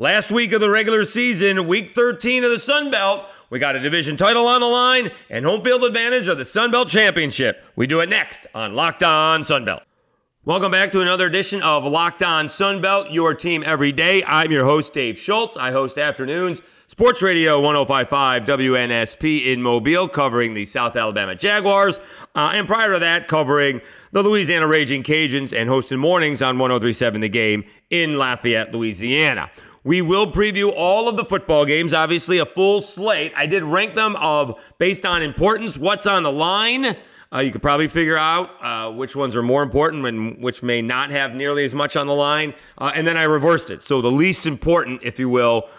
Last week of the regular season, week 13 of the Sun Belt, we got a division title on the line and home field advantage of the Sun Belt Championship. We do it next on Locked On Sun Belt. Welcome back to another edition of Locked On Sun Belt, your team every day. I'm your host, Dave Schultz. I host afternoons, Sports Radio 1055 WNSP in Mobile, covering the South Alabama Jaguars. Uh, and prior to that, covering the Louisiana Raging Cajuns and hosting mornings on 1037 The Game in Lafayette, Louisiana. We will preview all of the football games, obviously a full slate. I did rank them of based on importance, what's on the line. Uh, you could probably figure out uh, which ones are more important and which may not have nearly as much on the line. Uh, and then I reversed it. So the least important, if you will,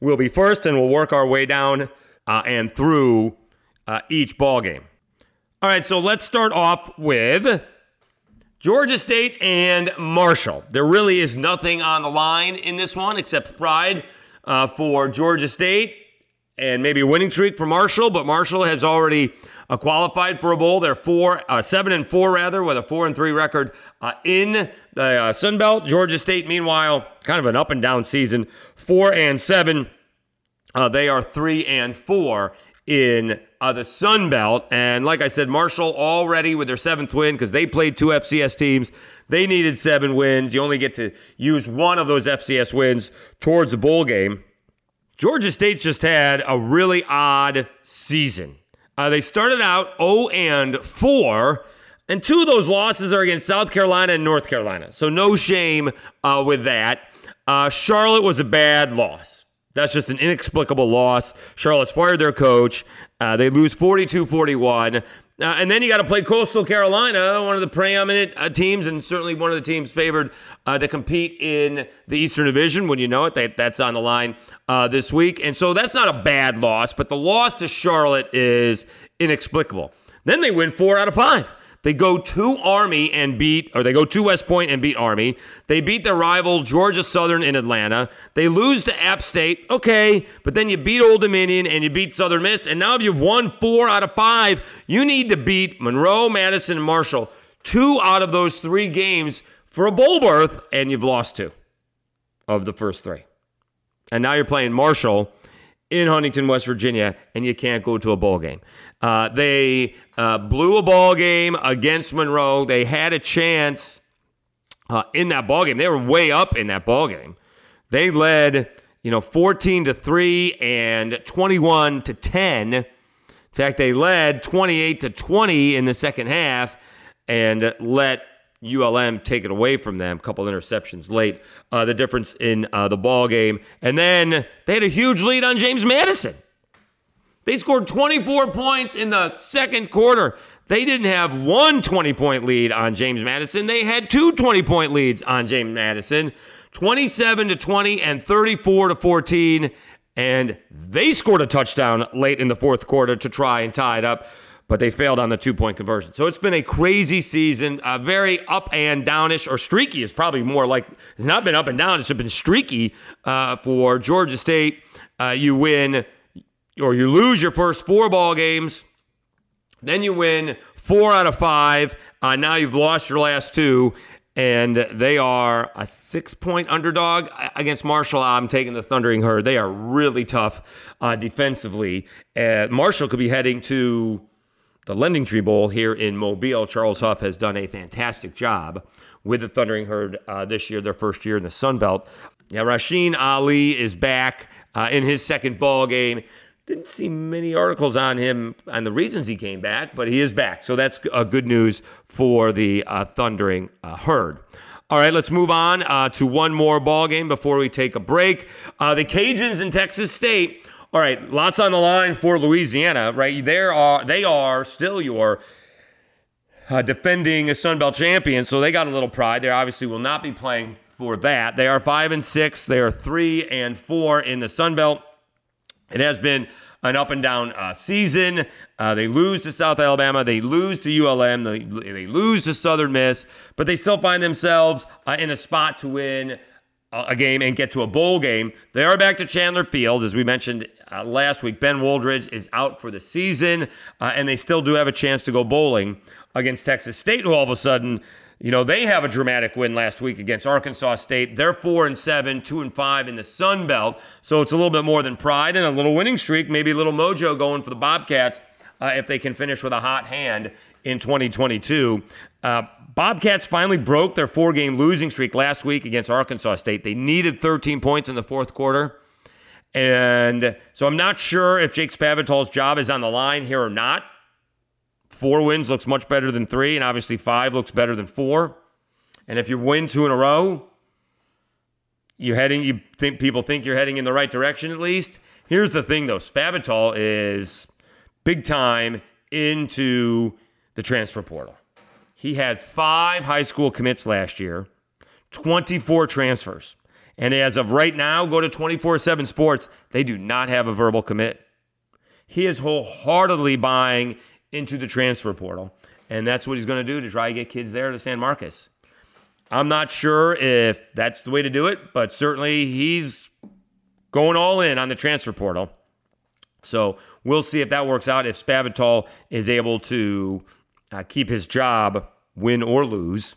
will be first, and we'll work our way down uh, and through uh, each ball game. All right, so let's start off with Georgia State and Marshall. There really is nothing on the line in this one except pride uh, for Georgia State and maybe a winning streak for Marshall, but Marshall has already uh, qualified for a bowl. They're four, uh, seven and four rather, with a four and three record uh, in the uh, Sun Belt. Georgia State, meanwhile, kind of an up and down season, four and seven. Uh, they are three and four in uh, the Sun Belt. And like I said, Marshall already with their seventh win because they played two FCS teams. They needed seven wins. You only get to use one of those FCS wins towards a bowl game. Georgia State's just had a really odd season. Uh, they started out 0 and 4, and two of those losses are against South Carolina and North Carolina. So no shame uh, with that. Uh, Charlotte was a bad loss. That's just an inexplicable loss. Charlotte's fired their coach. Uh, they lose 42 41. Uh, and then you got to play Coastal Carolina, one of the preeminent uh, teams, and certainly one of the teams favored uh, to compete in the Eastern Division. When you know it, that, that's on the line uh, this week. And so that's not a bad loss, but the loss to Charlotte is inexplicable. Then they win four out of five. They go to Army and beat, or they go to West Point and beat Army. They beat their rival Georgia Southern in Atlanta. They lose to App State. Okay, but then you beat Old Dominion and you beat Southern Miss. And now if you've won four out of five, you need to beat Monroe, Madison, and Marshall. Two out of those three games for a bowl berth, and you've lost two of the first three. And now you're playing Marshall in Huntington, West Virginia, and you can't go to a bowl game. Uh, they uh, blew a ball game against Monroe. They had a chance uh, in that ball game. They were way up in that ball game. They led, you know, 14 to 3 and 21 to 10. In fact, they led 28 to 20 in the second half and let ULM take it away from them. A couple interceptions late. Uh, the difference in uh, the ball game, and then they had a huge lead on James Madison. They scored 24 points in the second quarter. They didn't have one 20 point lead on James Madison. They had two 20 point leads on James Madison 27 to 20 and 34 to 14. And they scored a touchdown late in the fourth quarter to try and tie it up, but they failed on the two point conversion. So it's been a crazy season, uh, very up and downish, or streaky is probably more like it's not been up and down, it's been streaky uh, for Georgia State. Uh, you win or you lose your first four ball games, then you win four out of five. Uh, now you've lost your last two, and they are a six point underdog against Marshall. I'm taking the Thundering Herd. They are really tough uh, defensively. Uh, Marshall could be heading to the LendingTree Bowl here in Mobile. Charles Huff has done a fantastic job with the Thundering Herd uh, this year, their first year in the Sun Belt. Yeah, Rasheen Ali is back uh, in his second ball game. Didn't see many articles on him and the reasons he came back, but he is back. So that's uh, good news for the uh, Thundering uh, Herd. All right, let's move on uh, to one more ball game before we take a break. The Cajuns in Texas State. All right, lots on the line for Louisiana. Right, there are they are still your uh, defending Sun Belt champion, so they got a little pride. They obviously will not be playing for that. They are five and six. They are three and four in the Sun Belt. It has been an up and down uh, season. Uh, they lose to South Alabama. They lose to ULM. They, they lose to Southern Miss, but they still find themselves uh, in a spot to win a game and get to a bowl game. They are back to Chandler Field. As we mentioned uh, last week, Ben Wooldridge is out for the season, uh, and they still do have a chance to go bowling against Texas State, who all of a sudden You know, they have a dramatic win last week against Arkansas State. They're four and seven, two and five in the Sun Belt. So it's a little bit more than pride and a little winning streak, maybe a little mojo going for the Bobcats uh, if they can finish with a hot hand in 2022. Uh, Bobcats finally broke their four game losing streak last week against Arkansas State. They needed 13 points in the fourth quarter. And so I'm not sure if Jake Spavital's job is on the line here or not. Four wins looks much better than three, and obviously five looks better than four. And if you win two in a row, you're heading you think people think you're heading in the right direction at least. Here's the thing though, Spavital is big time into the transfer portal. He had five high school commits last year, 24 transfers. And as of right now, go to 24 7 Sports, they do not have a verbal commit. He is wholeheartedly buying into the transfer portal. And that's what he's going to do to try to get kids there to San Marcos. I'm not sure if that's the way to do it, but certainly he's going all in on the transfer portal. So we'll see if that works out. If Spavital is able to uh, keep his job, win or lose.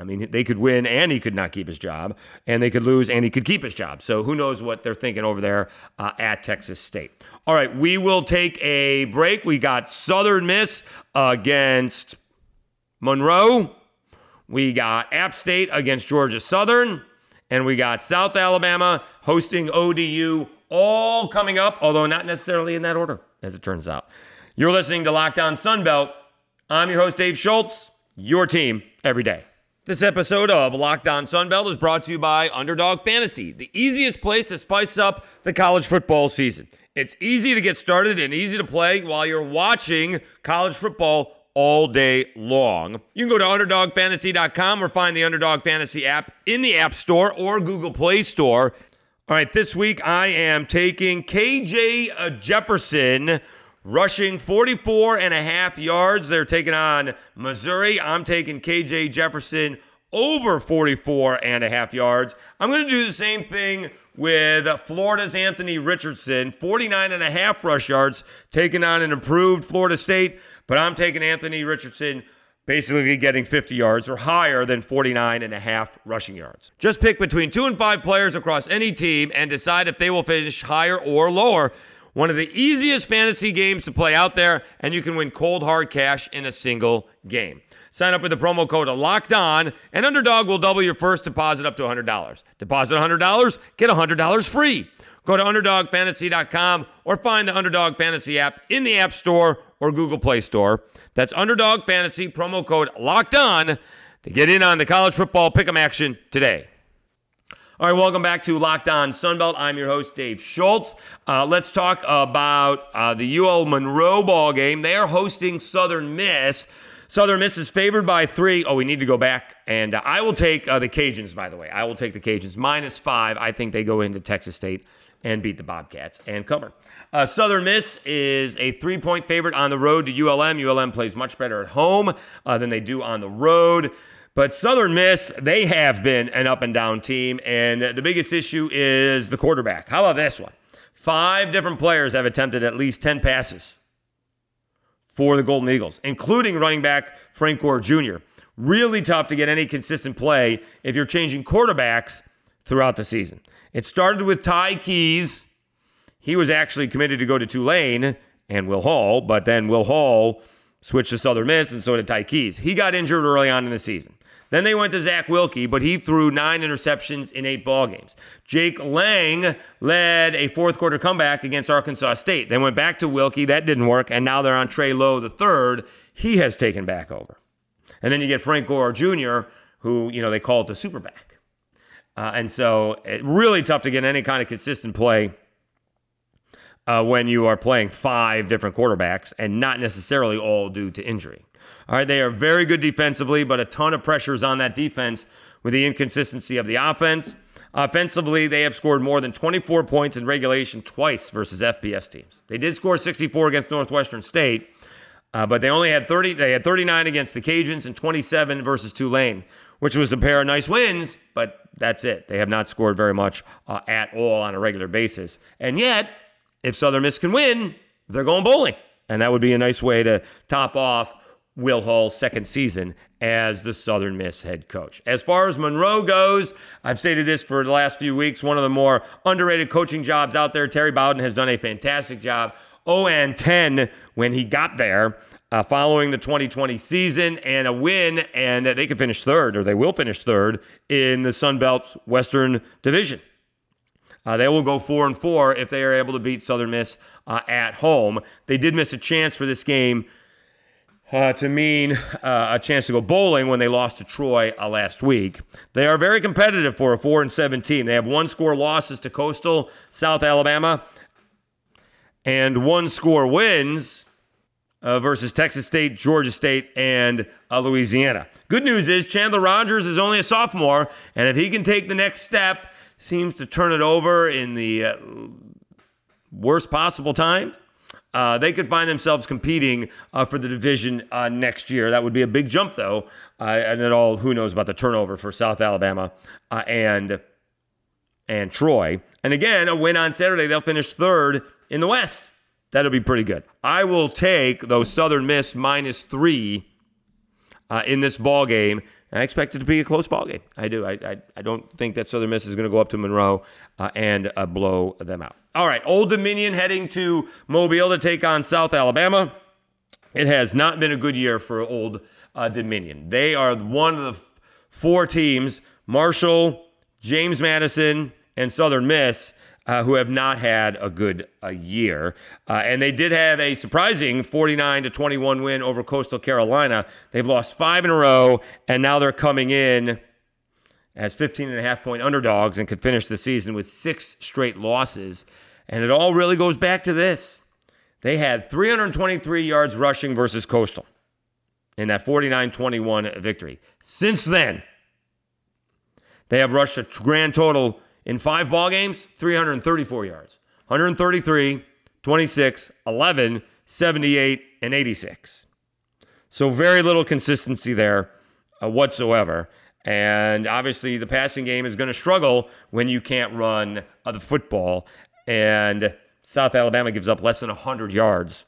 I mean, they could win and he could not keep his job, and they could lose and he could keep his job. So who knows what they're thinking over there uh, at Texas State. All right, we will take a break. We got Southern Miss against Monroe. We got App State against Georgia Southern. And we got South Alabama hosting ODU, all coming up, although not necessarily in that order, as it turns out. You're listening to Locked On Sunbelt. I'm your host, Dave Schultz, your team every day. This episode of Locked On Sunbelt is brought to you by Underdog Fantasy, the easiest place to spice up the college football season. It's easy to get started and easy to play while you're watching college football all day long. You can go to UnderdogFantasy.com or find the Underdog Fantasy app in the App Store or Google Play Store. All right, this week I am taking KJ uh, Jefferson rushing 44 and a half yards. They're taking on Missouri. I'm taking KJ Jefferson over 44 and a half yards. I'm going to do the same thing with Florida's Anthony Richardson, 49 and a half rush yards, taking on an improved Florida State, but I'm taking Anthony Richardson basically getting 50 yards or higher than 49 and a half rushing yards. Just pick between 2 and 5 players across any team and decide if they will finish higher or lower. One of the easiest fantasy games to play out there, and you can win cold hard cash in a single game. Sign up with the promo code Locked On, and Underdog will double your first deposit up to $100. Deposit $100, get $100 free. Go to UnderdogFantasy.com or find the Underdog Fantasy app in the App Store or Google Play Store. That's Underdog Fantasy, promo code Locked On to get in on the college football pick'em action today. All right, welcome back to Locked On Sunbelt. I'm your host, Dave Schultz. Uh, let's talk about uh, the UL Monroe ball game. They are hosting Southern Miss. Southern Miss is favored by three. Oh, we need to go back. And uh, I will take uh, the Cajuns, by the way. I will take the Cajuns. Minus five. I think they go into Texas State and beat the Bobcats and cover. Uh, Southern Miss is a three point favorite on the road to ULM. ULM plays much better at home uh, than they do on the road. But Southern Miss, they have been an up and down team. And the biggest issue is the quarterback. How about this one? Five different players have attempted at least 10 passes for the Golden Eagles, including running back Frank Gore Jr. Really tough to get any consistent play if you're changing quarterbacks throughout the season. It started with Ty Keys. He was actually committed to go to Tulane and Will Hall, but then Will Hall switched to Southern Miss, and so did Ty Keys. He got injured early on in the season. Then they went to Zach Wilkie, but he threw nine interceptions in eight ball games. Jake Lang led a fourth quarter comeback against Arkansas State. They went back to Wilkie. That didn't work. And now they're on Trey Lowe the third. He has taken back over. And then you get Frank Gore Jr., who, you know, they call it the superback. Uh, and so it, really tough to get any kind of consistent play uh, when you are playing five different quarterbacks and not necessarily all due to injury. All right, they are very good defensively, but a ton of pressure is on that defense with the inconsistency of the offense. Offensively, they have scored more than 24 points in regulation twice versus FBS teams. They did score 64 against Northwestern State, uh, but they only had 30. They had 39 against the Cajuns and 27 versus Tulane, which was a pair of nice wins. But that's it. They have not scored very much uh, at all on a regular basis. And yet, if Southern Miss can win, they're going bowling, and that would be a nice way to top off Will Hall's second season as the Southern Miss head coach. As far as Monroe goes, I've stated this for the last few weeks, one of the more underrated coaching jobs out there. Terry Bowden has done a fantastic job. 0 and 10 when he got there. Uh, following the 2020 season and a win, and they could finish third, or they will finish third in the Sun Belt's Western Division. Uh, they will go four and four if they are able to beat Southern Miss uh, at home. They did miss a chance for this game uh, to mean uh, a chance to go bowling when they lost to Troy uh, last week. They are very competitive for a four and seven team. They have one score losses to Coastal, South Alabama, and one score wins uh, versus Texas State, Georgia State, and uh, Louisiana. Good news is Chandler Rogers is only a sophomore, and if he can take the next step, seems to turn it over in the uh, worst possible time. Uh, they could find themselves competing uh, for the division uh, next year. That would be a big jump, though. Uh, and it all, who knows about the turnover for South Alabama uh, and and Troy. And again, a win on Saturday, they'll finish third in the West. That'll be pretty good. I will take those Southern Miss minus three uh, in this ball game. I expect it to be a close ball game. I do. I, I, I don't think that Southern Miss is going to go up to Monroe and blow them out. All right, Old Dominion heading to Mobile to take on South Alabama. It has not been a good year for Old uh, Dominion. They are one of the f- four teams Marshall, James Madison, and Southern Miss uh, who have not had a good a year. Uh, and they did have a surprising 49 to 21 win over Coastal Carolina. They've lost five in a row, and now they're coming in as 15 and a half point underdogs and could finish the season with six straight losses. And it all really goes back to this. They had 323 yards rushing versus Coastal in that 49 21 victory. Since then, they have rushed a grand total in five ball games, 334 yards. 133, 26, 11, 78, and 86. So very little consistency there uh, whatsoever. And obviously, the passing game is going to struggle when you can't run uh, the football. And South Alabama gives up less than 100 yards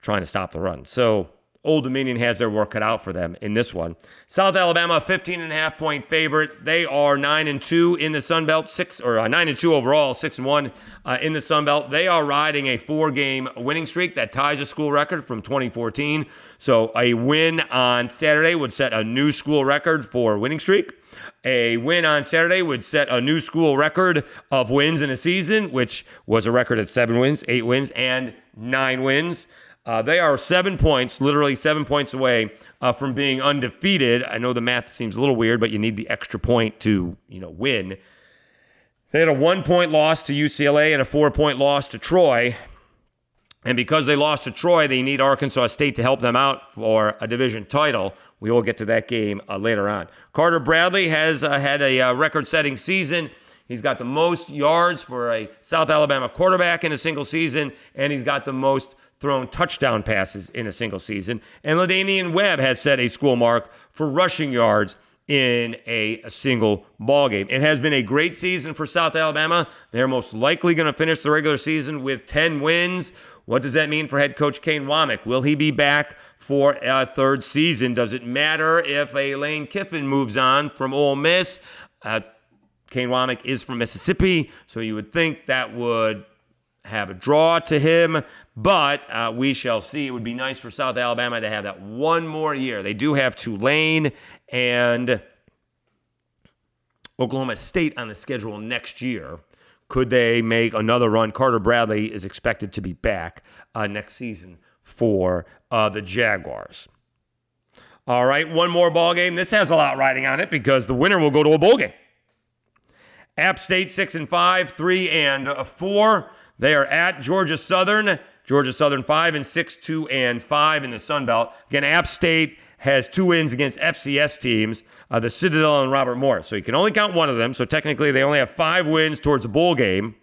trying to stop the run. So Old Dominion has their work cut out for them in this one. South Alabama, 15 and a half point favorite. They are 9 and 2 in the Sun Belt, 6 or uh, 9 and 2 overall, 6 and 1 uh, in the Sun Belt. They are riding a four game winning streak that ties a school record from 2014. So a win on Saturday would set a new school record for winning streak. A win on Saturday would set a new school record of wins in a season, which was a record at seven wins, eight wins, and nine wins. Uh, they are seven points, literally seven points away uh, from being undefeated. I know the math seems a little weird, but you need the extra point to, you know, win. They had a one point loss to UCLA and a four point loss to Troy. And because they lost to Troy, they need Arkansas State to help them out for a division title. We will get to that game uh, later on. Carter Bradley has uh, had a uh, record setting season. He's got the most yards for a South Alabama quarterback in a single season, and he's got the most thrown touchdown passes in a single season. And La'Damian Webb has set a school mark for rushing yards in a, a, single ball game. It has been a great season for South Alabama. They're most likely going to finish the regular season with 10 wins. What does that mean for head coach Kane Wommack? Will he be back for a third season? Does it matter if a Lane Kiffin moves on from Ole Miss? Uh, Kane is from Mississippi, so you would think that would have a draw to him, but uh, we shall see. It would be nice for South Alabama to have that one more year. They do have Tulane and Oklahoma State on the schedule next year. Could they make another run? Carter Bradley is expected to be back uh, next season for uh, the Jaguars. All right, one more ball game. This has a lot riding on it because the winner will go to a bowl game. App State six and five, three and four. They are at Georgia Southern. Georgia Southern 5 and 6, 2 and 5 in the Sun Belt. Again, App State has two wins against FCS teams, uh, the Citadel and Robert Morris. So you can only count one of them. So technically, they only have five wins towards a bowl game.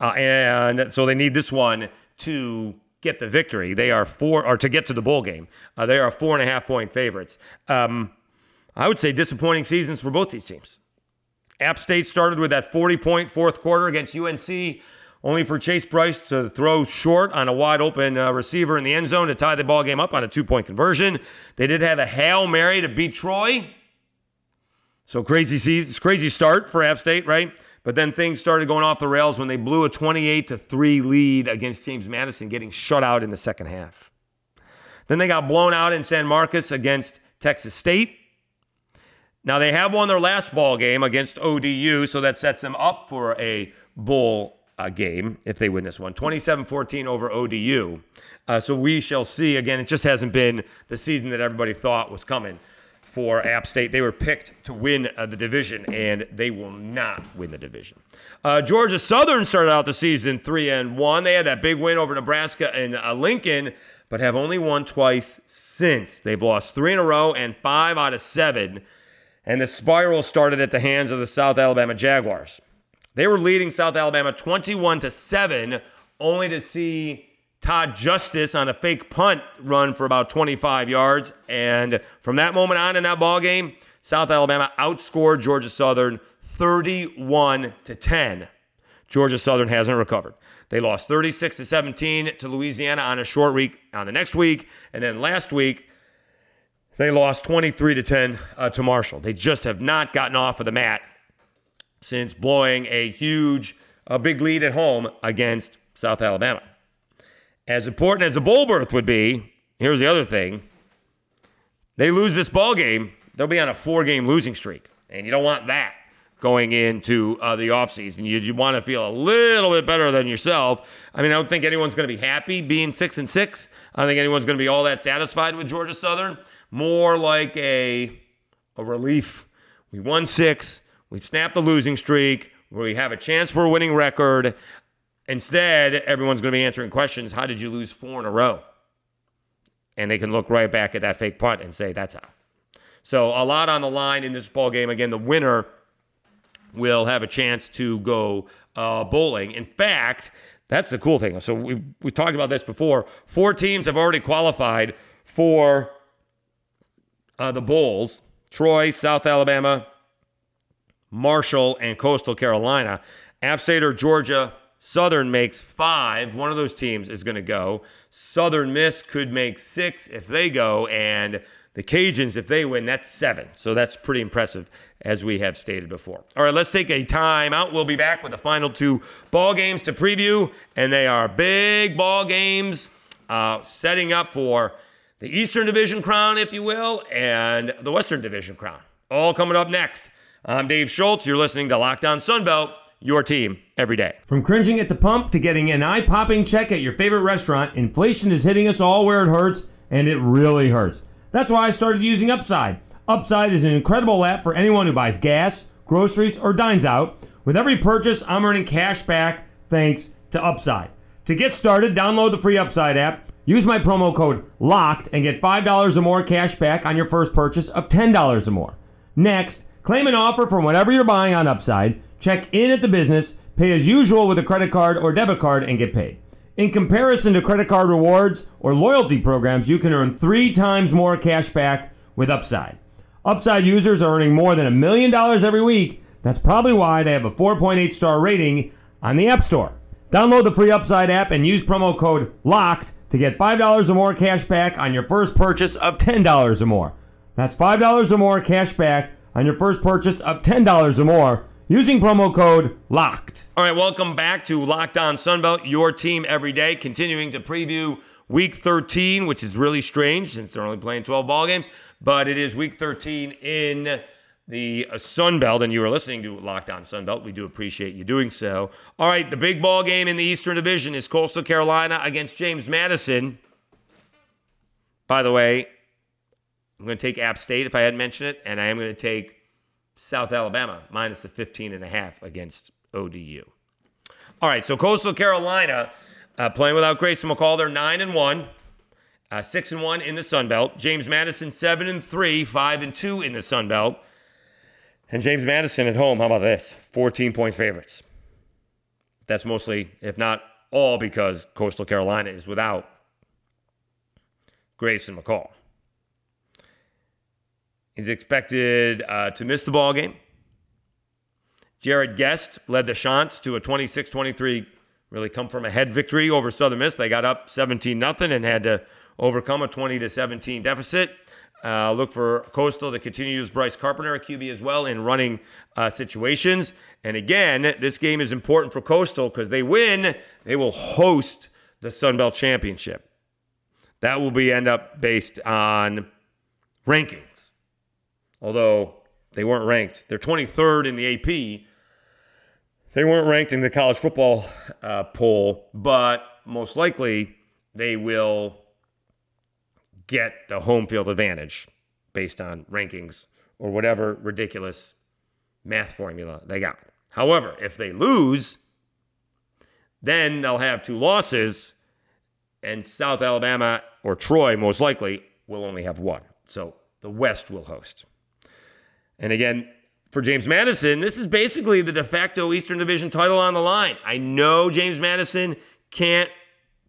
Uh, and so they need this one to get the victory. They are four, or to get to the bowl game. Uh, they are four and a half point favorites. Um, I would say disappointing seasons for both these teams. App State started with that 40 point fourth quarter against UNC only for Chase Brice to throw short on a wide open uh, receiver in the end zone to tie the ball game up on a two point conversion. They did have a hail mary to beat Troy. So crazy season, it's crazy start for App State, right? But then things started going off the rails when they blew a 28 to 3 lead against James Madison, getting shut out in the second half. Then they got blown out in San Marcos against Texas State. Now they have won their last ball game against ODU, so that sets them up for a bowl uh, game if they win this one. 27-14 over ODU. Uh, so we shall see. Again, it just hasn't been the season that everybody thought was coming for App State. They were picked to win uh, the division, and they will not win the division. Uh, Georgia Southern started out the season three and one. They had that big win over Nebraska and uh, Lincoln, but have only won twice since. They've lost three in a row and five out of seven. And the spiral started at the hands of the South Alabama Jaguars. They were leading South Alabama 21 to 7, only to see Todd Justice on a fake punt run for about 25 yards. And from that moment on in that ball game, South Alabama outscored Georgia Southern 31 to 10. Georgia Southern hasn't recovered. They lost 36 to 17 to Louisiana on a short week on the next week, and then last week they lost 23 to 10 uh, to Marshall. They just have not gotten off of the mat since blowing a huge, a big lead at home against South Alabama. As important as a bowl berth would be, here's the other thing. They lose this ball game, they'll be on a four-game losing streak, and you don't want that going into uh, the offseason. You, you want to feel a little bit better than yourself. I mean, I don't think anyone's going to be happy being six and six. I don't think anyone's going to be all that satisfied with Georgia Southern. More like a a relief. We won six. We've snapped the losing streak. We have a chance for a winning record. Instead, everyone's going to be answering questions. How did you lose four in a row? And they can look right back at that fake punt and say, that's how. So a lot on the line in this ball game. Again, the winner will have a chance to go uh, bowling. In fact, that's the cool thing. So we we talked about this before. Four teams have already qualified for uh, the bowls: Troy, South Alabama, Marshall, and Coastal Carolina. App State or Georgia Southern makes five. One of those teams is going to go. Southern Miss could make six if they go, and the Cajuns, if they win, that's seven. So that's pretty impressive, as we have stated before. All right, let's take a timeout. We'll be back with the final two ball games to preview, and they are big ball games, uh, setting up for the Eastern Division crown, if you will, and the Western Division crown. All coming up next. I'm Dave Schultz. You're listening to Locked On Sunbelt your team every day. From cringing at the pump to getting an eye popping check at your favorite restaurant, inflation is hitting us all where it hurts, and it really hurts. That's why I started using Upside. Upside is an incredible app for anyone who buys gas, groceries, or dines out. With every purchase, I'm earning cash back thanks to Upside. To get started, download the free Upside app, use my promo code LOCKED, and get $5 or more cash back on your first purchase of $10 or more. Next, claim an offer from whatever you're buying on Upside Check in at the business, pay as usual with a credit card or debit card, and get paid. In comparison to credit card rewards or loyalty programs, you can earn three times more cash back with Upside. Upside users are earning more than a million dollars every week. That's probably why they have a 4.8 star rating on the App Store. Download the free Upside app and use promo code LOCKED to get $5 or more cash back on your first purchase of $10 or more. That's $5 or more cash back on your first purchase of $10 or more using promo code LOCKED. All right, welcome back to Locked On Sunbelt, your team every day, continuing to preview week 13, which is really strange since they're only playing 12 ball games, but it is week 13 in the uh, Sunbelt, and you are listening to Locked On Sunbelt. We do appreciate you doing so. All right, the big ball game in the Eastern Division is Coastal Carolina against James Madison. By the way, I'm going to take App State if I hadn't mentioned it, and I am going to take South Alabama minus the 15 and a half against ODU. All right, so Coastal Carolina uh, playing without Grayson McCall, they're nine and one, uh, six and one in the Sun Belt. James Madison seven and three, five and two in the Sun Belt. And James Madison at home, how about this? 14 point favorites. That's mostly, if not all, because Coastal Carolina is without Grayson McCall. He's expected uh, to miss the ball game. Jarrett Guest led the Chants to a 26 23 really come from a head victory over Southern Miss. They got up 17 0 and had to overcome a 20 to 17 deficit. Uh, look for Coastal to continue to use Bryce Carpenter, a QB as well, in running uh, situations. And again, this game is important for Coastal because they win, they will host the Sun Belt Championship. That will be end up based on rankings. Although they weren't ranked, they're 23rd in the AP. They weren't ranked in the college football uh, poll, but most likely they will get the home field advantage based on rankings or whatever ridiculous math formula they got. However, if they lose, then they'll have two losses, and South Alabama or Troy, most likely, will only have one. So the West will host. And again, for James Madison, this is basically the de facto Eastern Division title on the line. I know James Madison can't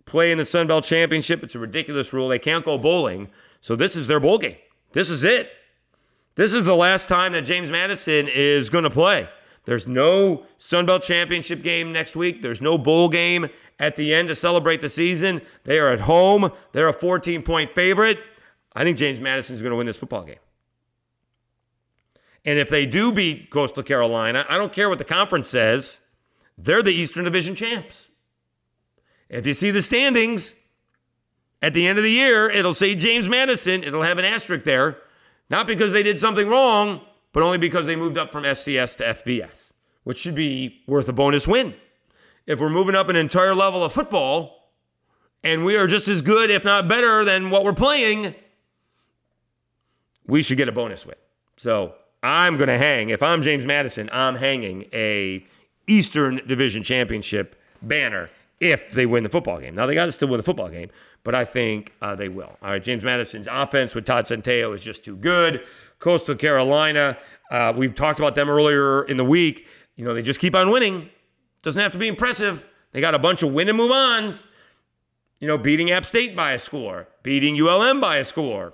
play in the Sun Belt Championship. It's a ridiculous rule. They can't go bowling. So this is their bowl game. This is it. This is the last time that James Madison is going to play. There's no Sun Belt Championship game next week. There's no bowl game at the end to celebrate the season. They are at home. They're a 14 point favorite. I think James Madison is going to win this football game. And if they do beat Coastal Carolina, I don't care what the conference says, they're the Eastern Division champs. If you see the standings at the end of the year, it'll say James Madison. It'll have an asterisk there, not because they did something wrong, but only because they moved up from FCS to FBS, which should be worth a bonus win. If we're moving up an entire level of football and we are just as good, if not better, than what we're playing, we should get a bonus win. So I'm going to hang. If I'm James Madison, I'm hanging a Eastern Division Championship banner if they win the football game. Now, they got to still win the football game, but I think uh, they will. All right, James Madison's offense with Todd Centeio is just too good. Coastal Carolina, uh, we've talked about them earlier in the week. You know, they just keep on winning. Doesn't have to be impressive. They got a bunch of win and move ons. You know, beating App State by a score, beating ULM by a score,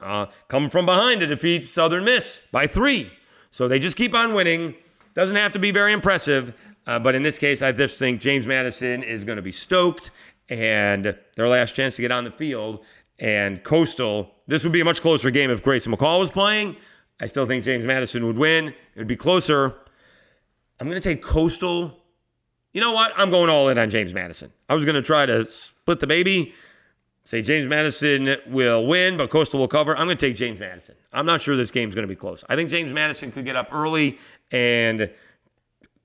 uh, coming from behind to defeat Southern Miss by three. So they just keep on winning. Doesn't have to be very impressive. Uh, but in this case, I just think James Madison is going to be stoked and their last chance to get on the field. And Coastal, this would be a much closer game if Grayson McCall was playing. I still think James Madison would win. It would be closer. I'm going to take Coastal. You know what? I'm going all in on James Madison. I was going to try to split the baby, say James Madison will win, but Coastal will cover. I'm going to take James Madison. I'm not sure this game's going to be close. I think James Madison could get up early and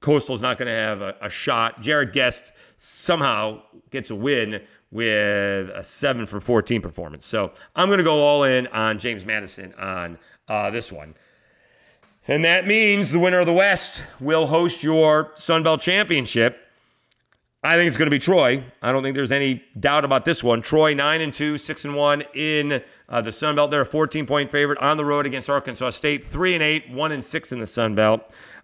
Coastal's not going to have a, a, shot. Jarrett Guest somehow gets a win with a 7 for 14 performance. So I'm going to go all in on James Madison on uh, this one. And that means the winner of the West will host your Sun Belt Championship. I think it's going to be Troy. I don't think there's any doubt about this one. Troy 9 and 2, 6 and 1 in uh, the Sun Belt. They're a 14 point favorite on the road against Arkansas State. 3 and 8, 1 and 6 in the Sun Belt.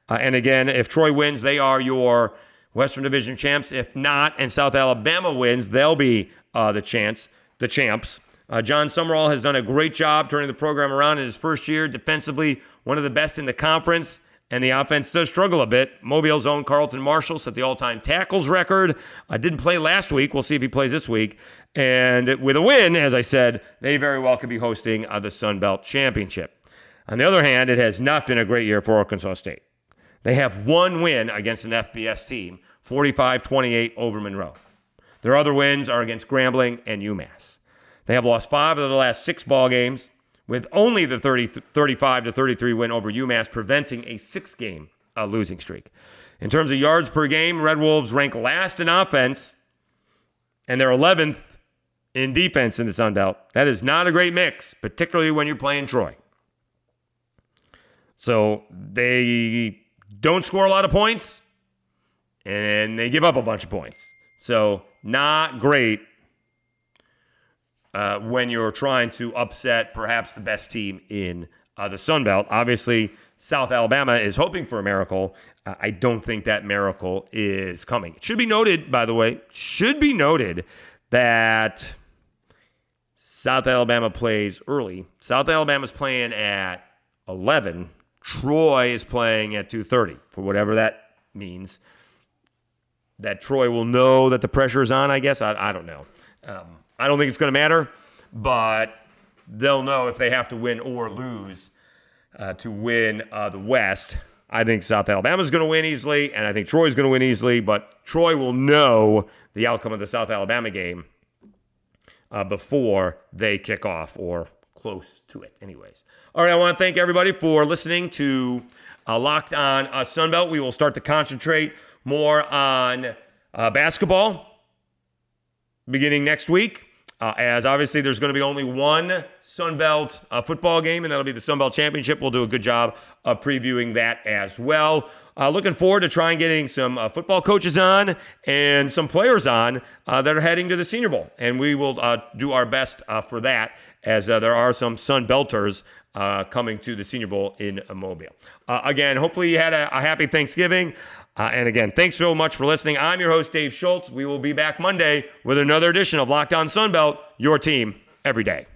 Uh, and again, if Troy wins, they are your Western Division champs. If not, and South Alabama wins, they'll be uh, the chance, the champs. Uh, Jon Sumrall has done a great job turning the program around in his first year. Defensively, one of the best in the conference, and the offense does struggle a bit. Mobile's own Carlton Martial set the all-time tackles record. I didn't play last week. We'll see if he plays this week. And with a win, as I said, they very well could be hosting uh, the Sun Belt Championship. On the other hand, it has not been a great year for Arkansas State. They have one win against an FBS team, 45 28 over Monroe. Their other wins are against Grambling and UMass. They have lost five of the last six ball games, with only the 30, 35 to 33 win over UMass preventing a six game uh, losing streak. In terms of yards per game, Red Wolves rank last in offense, and they're 11th in defense in the Sun Belt. That is not a great mix, particularly when you're playing Troy. So they don't score a lot of points, and they give up a bunch of points. So, not great uh, when you're trying to upset perhaps the best team in uh, the Sun Belt. Obviously, South Alabama is hoping for a miracle. Uh, I don't think that miracle is coming. It should be noted, by the way, should be noted that South Alabama plays early. South Alabama's playing at 11 Troy is playing at 2:30 for whatever that means. that Troy will know that the pressure is on. I guess I, I don't know. Um, I don't think it's going to matter, but they'll know if they have to win or lose uh, to win uh, the West. I think South Alabama's going to win easily, and I think Troy's going to win easily, but Troy will know the outcome of the South Alabama game uh, before they kick off or close to it, anyways. All right, I want to thank everybody for listening to uh, Locked On uh, Sunbelt. We will start to concentrate more on uh, basketball beginning next week. Uh, as obviously there's going to be only one Sun Belt uh, football game, and that'll be the Sun Belt Championship. We'll do a good job of previewing that as well. Uh, looking forward to trying getting some uh, football coaches on and some players on uh, that are heading to the Senior Bowl, and we will uh, do our best for that. As there are some Sun Belters coming to the Senior Bowl in Mobile. again, hopefully you had a, a happy Thanksgiving. Uh, and again, thanks so much for listening. I'm your host, Dave Schultz. We will be back Monday with another edition of Locked On Sunbelt, your team every day.